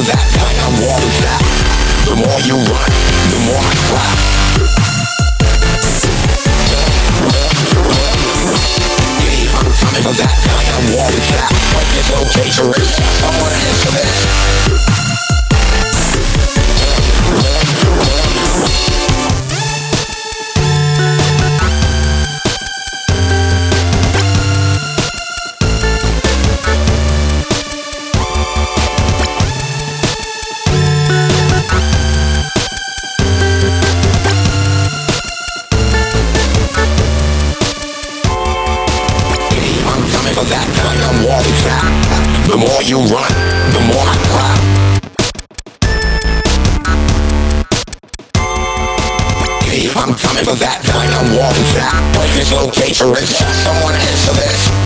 for that night I'm all of The more you run. You run, the more I clap. Hey, I'm coming for that kind of wall trap. What this locator is? Someone answer this.